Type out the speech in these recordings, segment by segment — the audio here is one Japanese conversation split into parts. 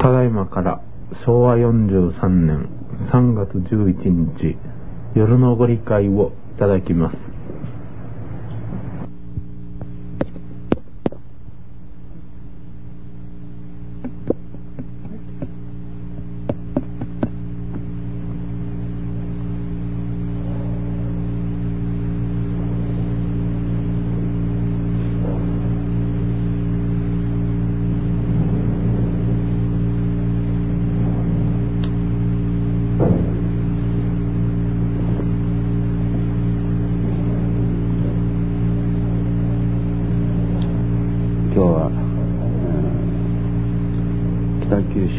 ただいまから昭和43年3月11日夜のご理解をいただきます。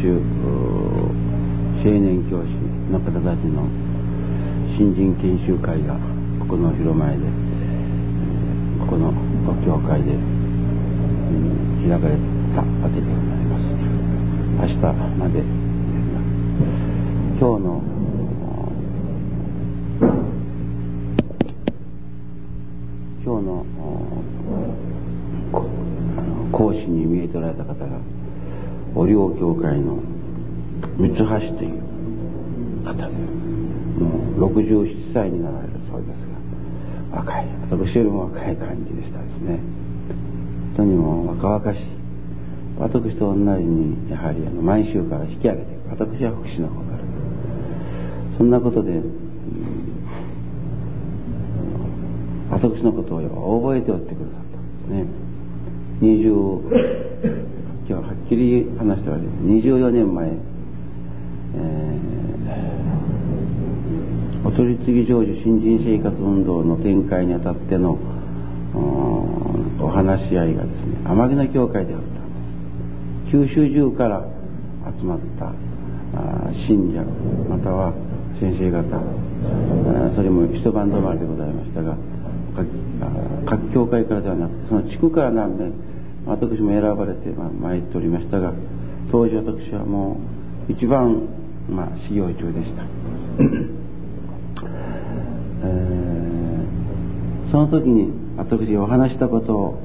州青年教師の方たちの新人研修会がここの広前でここの教会で開かれたわけでございます。明日まで今日の私よりも若い感じでしたですね。とにも若々しい私と同じにやはりあの満州から引き上げて私は福祉の方から。そんなことで、うん、私のことを覚えておってくださったんですね。20今日ははっきり話しております24年前、えお取り次ぎ成就新人生活運動の展開にあたってのお話し合いがですね天城の教会であったんです。九州中から集まった信者または先生方それも一晩止まりでございましたが各教会からではなくてその地区から何名私も選ばれてま参っておりましたが当時私はもう一番、まあ、修行中でした。えー、その時に私お話したことを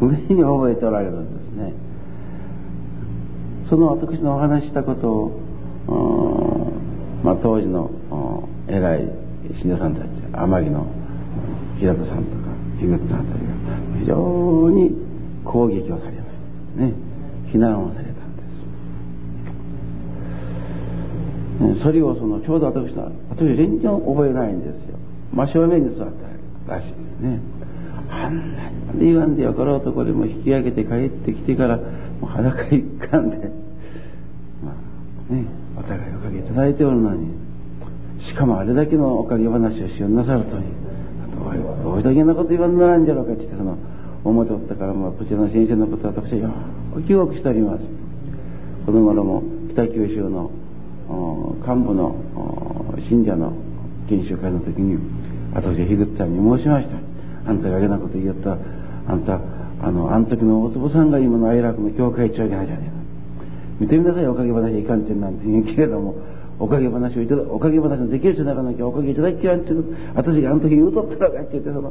上に覚えておられるんですね。その私のお話したことを、まあ、当時の偉い信者さんたち天城の平田さんとか樋口さんたちが非常に攻撃をされましたね。非難をされそれをそのちょうど私の私全然覚えないんですよ。真正面に座ったらしいですね。あんなに言わんでよかろうとこれも引き上げて帰ってきてからもう裸一貫で まあねお互いおかげいただいておるのにしかもあれだけのおかげ話をしようなさるとにどういうだけなこと言わんならんじゃろうかってその思っておったからもうこちらの先生のことは私はよく記憶しております。この頃も北九州の幹部の信者の研修会の時に私は樋口さんに申しましたあんたが嫌なこと言ったあんたあのあの時の大坪さんが今の愛楽の教会長じゃないじゃねえか見てみなさいおかげ話いかんてんなんて言うけれどもおかげ話をいただおかげ話のできる人ならなきゃおかげいただきやんっていう私があの時言うとったらかって言ってその、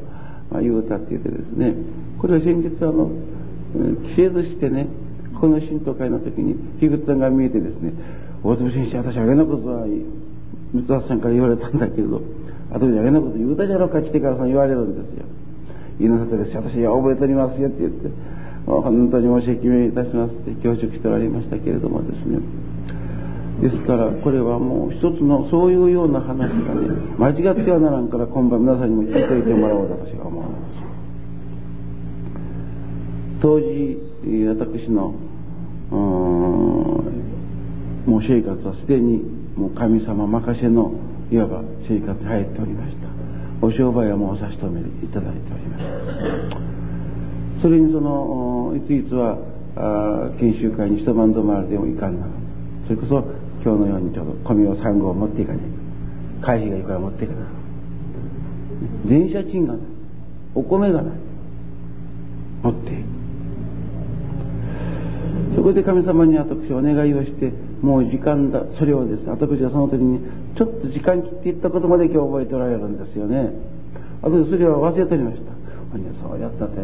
まあ、言うたって言ってですねこれは先日あの規制図してねこの神道会の時に樋口さんが見えてですね大坪先生私あげなことは三橋さんから言われたんだけど後で嫌なこと言うたじゃろうか来てからそう言われるんですよ。言いなさったです私は覚えておりますよって言って本当に申し訳めいたしますって恐縮しておられましたけれどもですね。ですからこれはもう一つのそういうような話がね間違ってはならんから今晩皆さんにも聞いておいてもらおうと私は思うんです当時私のもう生活はすでにもう神様任せのいわば生活に入っておりました。お商売はもうお差し止めいただいております。それにそのいついつは研修会に一晩止まりでもいかんなそれこそ今日のようにちょうど米を3合持っていかねえ会費がいくら持っていかな。い電車賃がない。お米がない。持っていそこで神様に私お願いをしてもう時間だそれをですね私はその時にちょっと時間切っていったことまで今日覚えておられるんですよね。あとそれは忘れておりました。そうやったって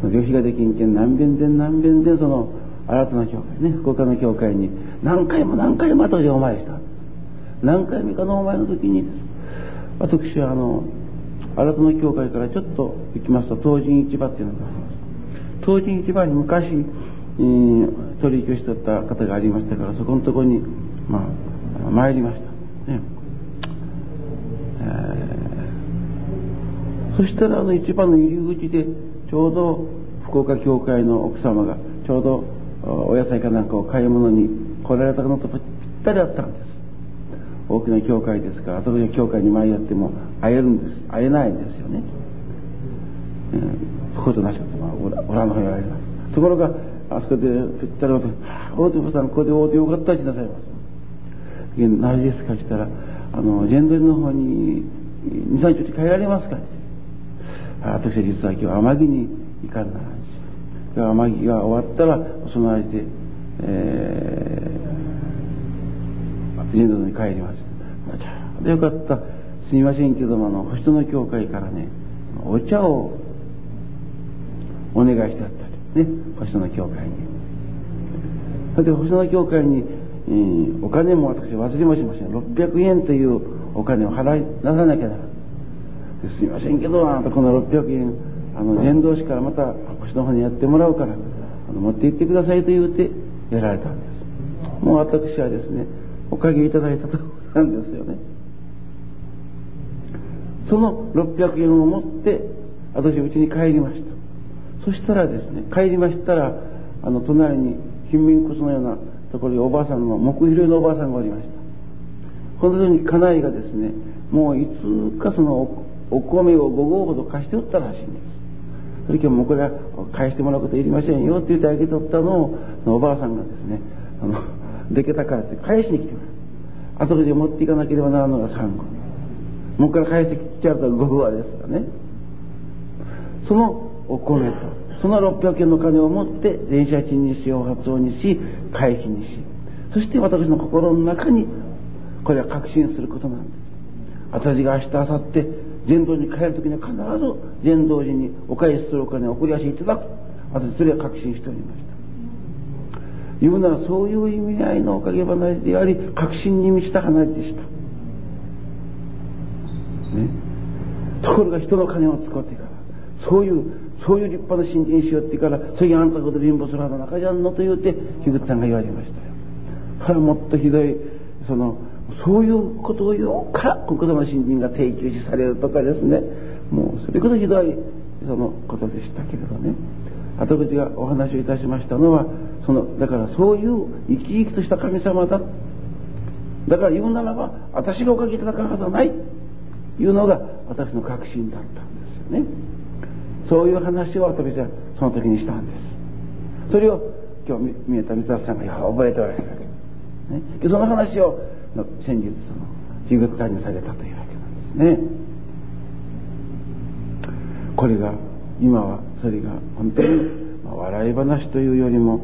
その旅費ができんけん何遍で何遍でその新たな教会ね福岡の教会に何回も何回も後でお参りした。何回目かのお参りの時にです。私はあの新たな教会からちょっと行きますと東神市場っていうのがあります。東神市場に昔、えー、取引をしてた方がありましたからそこのところにまあ参りました。ね。そしたらあの市場の入り口でちょうど福岡教会の奥様がちょうどお野菜かなんかを買い物に来られたのとぴったりあったんです。大きな教会ですから後で教会に参やっても会えるんです。会えないんですよね、うん、そことなしかまあ裏の方にられます。ところがあそこでぴったり大友さんここで会うてよかったってなさいます何ですかって言ったらあのジェンドリの方に23日帰られますかって。私は実は今日天城に行かんならんし天城が終わったら備えて、えー、ジェンドルに帰ります。でよかった。すみませんけどもあの星野教会からねお茶をお願いしてあった。ね星野教会に。それで星野教会にえー、お金も私忘れもしません。600円というお金を払いなさなきゃならないすみませんけどあなたこの600円あの伝道師からまた星の方にやってもらうからあの持って行ってくださいと言うてやられたんです。もう私はですねおかげいただいたとなんですよね。その600円を持って私うちに帰りました。そしたらですね帰りましたらあの隣に貧民窟のようなところにおばあさんの木拾いのおばあさんがおりました。この時に家内がですねもういつかそのお米を5合ほど貸しておったらしいんです。それ今日もうこれは返してもらうこといりませんよって言ってあげとったのをおばあさんがですねあのでけたからって返しに来てくれる後で持っていかなければならんのが3個もう一回返してきちゃうと5合ですからね。そのお米と。その600円の金を持って電車賃にしよう発音にし回避にし。そして私の心の中にこれは確信することなんです。私が明日明後日全道に帰る時には必ず全道寺にお返しするお金を送り出していただく。私それは確信しておりました。言うならそういう意味合いのおかげ話であり確信に満ちた話でした、ね、ところが人の金を使ってからそういうそういう立派な新人しようって言うから、そういうあんたこと貧乏するはず中じゃんのと言うて、樋口さんが言われましたよ。これはもっとひどい、その、そういうことを言おうから、国土の新人が提供しされるとかですね、もうそれこそひどい、そのことでしたけれどね。後口がお話をいたしましたのは、その、だからそういう生き生きとした神様だ。だから言うならば、私がおかげいただくはずはない。いうのが私の確信だったんですよね。そういう話を私はその時にしたんです。それを今日見えた三橋さんが覚えておられるわけ、ね、その話を先日その樋口さんにされたというわけなんですね。これが今はそれが本当に、笑い話というよりも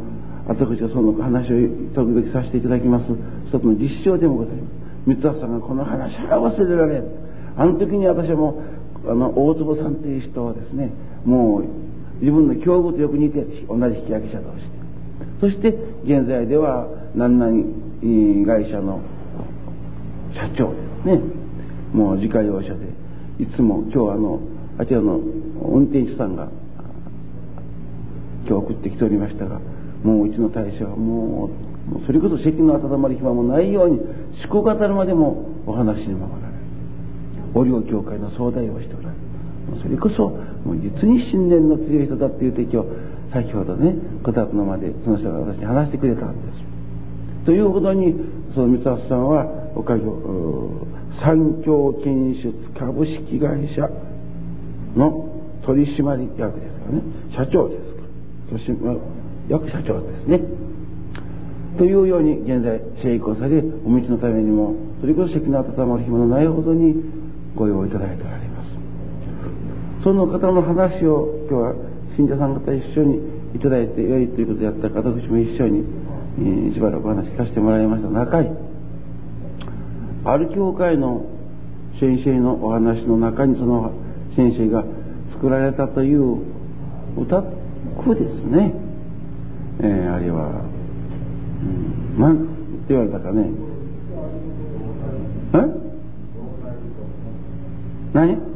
私はその話を時々させていただきます。一つの実証でもございます。三橋さんがこの話は忘れられんあの時に私はもうあの大坪さんという人をですねもう自分の境遇とよく似て同じ引き上げ者同士で。そして現在では何々会社の社長ですね。もう自家用車でいつも今日あのあちらの運転手さんが今日送ってきておりましたがもううちの大将はもうそれこそ席の温まる暇もないように思考が当たるまでもお話に守られるお領協会の総代をしてそれこそもう実に信念の強い人だっていうて今日先ほどねこたつの間でその人が私に話してくれたんです。というほどにその三橋さんはおかげを三共建設株式会社の取締役ですかね。社長ですか。役社長ですね。というように現在成功されお道のためにもそれこそ席の温まる暇のないほどにご用意いただいておられますその方の話を今日は信者さん方一緒にいただいてよいということでやった方私も一緒に、えー、しばらくお話聞かせてもらいました。中にある教会の先生のお話の中にその先生が作られたという歌句ですね、えー、あれは、うん、なんて言われたかね。え？何？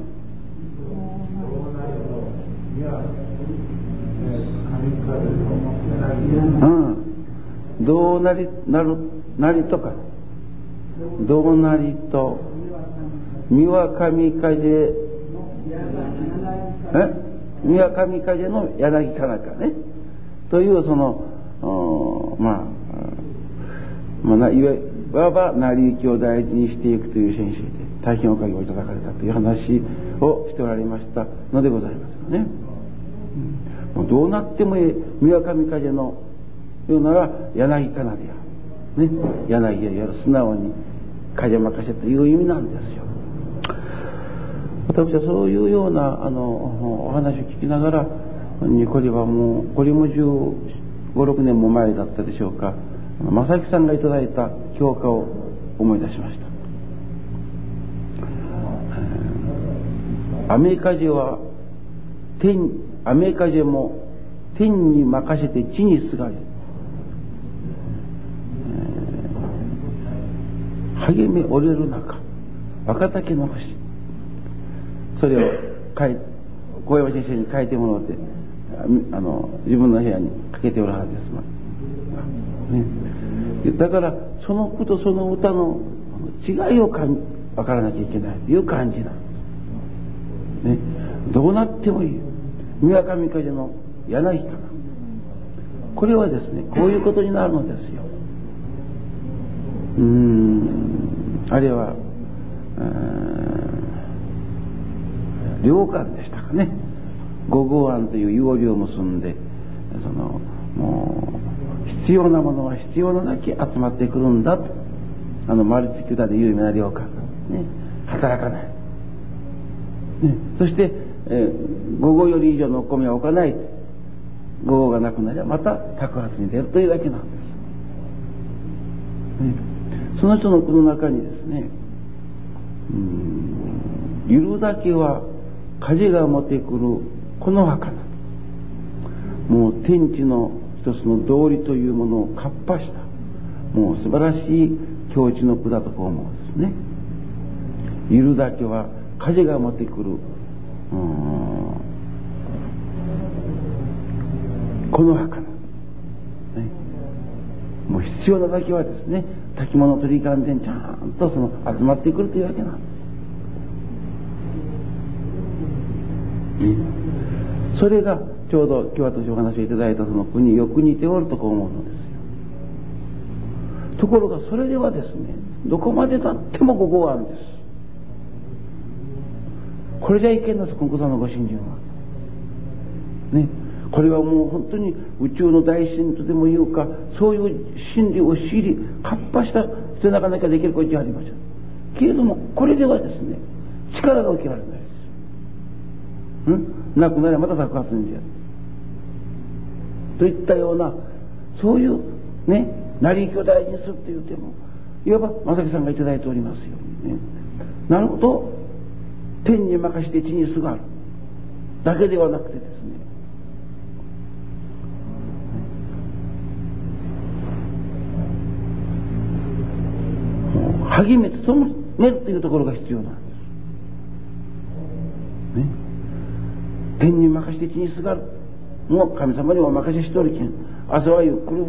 なりなるなりとか。どうなりと。三輪神風え？三輪神風の柳かなかね。というそのまあ、まあ、いわば成り行きを大事にしていくという先生で大変おかげをいただかれたという話をしておられましたのでございますよね。もうどうなってもええ三輪神風の言うなら柳かなでやね。柳をやる素直に風任せという意味なんですよ。私はそういうようなあのお話を聞きながらにこれはもうこれも15、6年も前だったでしょうか。正木さんがいただいた評価を思い出しました。アメリカ人は天アメリカ人も天に任せて地にすがり、励み折れる中若竹の星。それを書い小山先生に書いてもらってあの自分の部屋にかけておるはずです、ね、だからその句とその歌の違いをかん分からなきゃいけない。という感じなんです、ね、どうなってもいい。三輪上風の柳かなこれはですねこういうことになるのですよ。うん。あれは良寛でしたかね。五号案という要領を結んでそのもう必要なものは必要なだけ集まってくるんだ。とあのマルチキュダで有名な良寛ね働かない、ね、そして、えー、午後より以上のお米は置かない。午後がなくなりゃまた托発に出るというわけなんです、ね、その人の句の中にですねうんいるだけは風が持ってくるこの墓もう天地の一つの道理というものをかっぱした。もう素晴らしい境地の句だと思うんですね。いるだけは風が持ってくるこの墓、もう必要なだけはですね先物取り勘でちゃんとその集まってくるというわけなんです、それがちょうど今日私お話をいただいたその国よく似ておるとこう思うのですよ。ところがそれではですねどこまでたってもここがあるんです。これじゃいけんのです今後さんのご信心は。ね。これはもう本当に宇宙の大神とでも言うかそういう真理を知りかっぱした背中なきゃできることじゃありません。けれどもこれではですね力が受けられないです。うん？なくなればまた爆発んじゃといったようなそういうね成り行きを大事にするっていう点もいわば正木さんが頂いておりますようにね。なるほど。天に任して地にすがる。だけではなくて励め努めるというところが必要なんです。ね天に任して地にす。がるもう神様にお任せしとるけん朝はゆっくり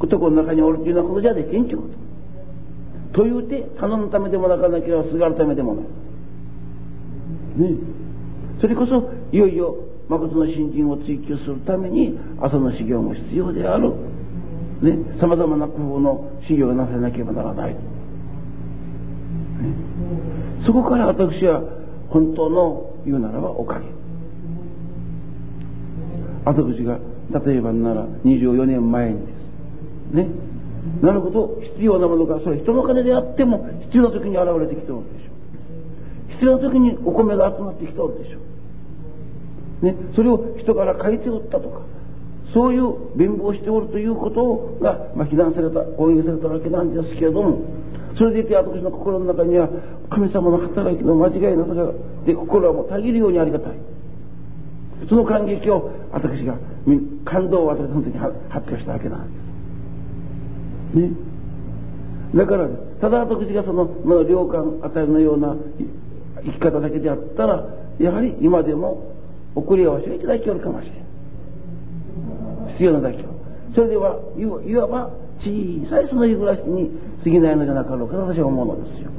男の中におるというようなことじゃできんちゅうことというて頼むためでもなかなければす。がるためでもないねそれこそいよいよ誠の信心を追求す。るために朝の修行も必要であるねさまざまな工夫の修行をなさなければならない、ね、そこから私は本当の言うならばおかげ。後口が例えばなら24年前にです。ね。なるほど必要なものがそれ人の金であっても必要な時に現れてきておるでしょ。う必要な時にお米が集まってきておるでしょ。うね。それを人から借りて売ったとか。そういう弁護をしておるということが、まあ、非難された応援されたわけなんですけれどもそれでいて私の心の中には神様の働きの間違いなさがで心はもうたぎるようにありがたい。その感激を私が感動を私その時に発表したわけなんです。ね。だからただ私がその、まあ、良感与えるのような生き方だけであったらやはり今でも送り合わせがいただきおるかもしれん。必要なだけをそれではいわば小さいその日暮らしに過ぎないのじゃなかろうかと私は思うのですよ。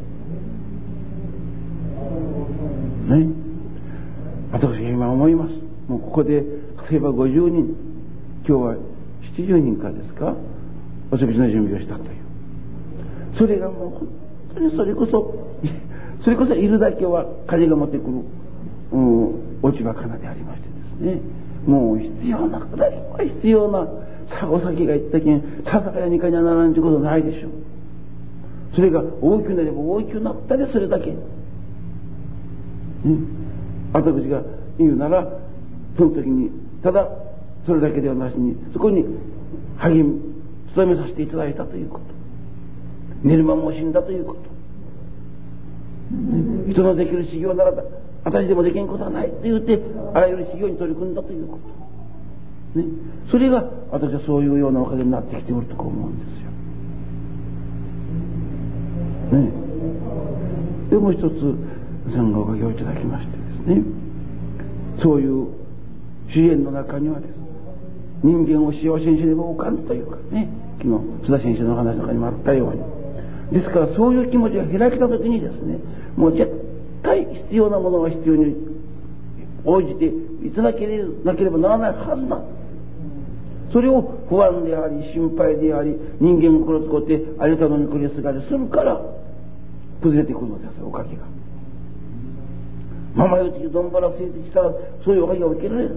ね。私が今思います。もうここで例えば50人。今日は70人かですか？お食事の準備をしたという。それがもう本当にそれこそ それこそいるだけは風が持ってくる、うん、落ち葉かなでありましてですね。もう必要なくだけは必要なさお先が言ったけんささかやにかにはならんということないでしょう。それが大きくなれば大きくなったでそれだけ、ね、後口が言うならその時にただそれだけではなしにそこに励み努めさせていただいたということ。寝る間も死んだということ。人のできる修行なら私でもできんことはないと言ってあらゆる修行に取り組んだということ、ね、それが私はそういうようなおかげになってきておるとこう思うんですよ。ね。でもう一つさんがおかげをいただきましてですね。そういう支援の中にはですね人間を幸せにしねばおかんというかね昨日須田先生の話の中にもあったように。ですからそういう気持ちが開けた時にですねもう絶対必要なものが必要に応じていただけなければならないはずだそれを不安であり心配であり人間を殺すことでありたのに繰りすがりするから崩れてくるのですおかげが。ままよちどんばらせいてきたらそういうおかげを受けられる。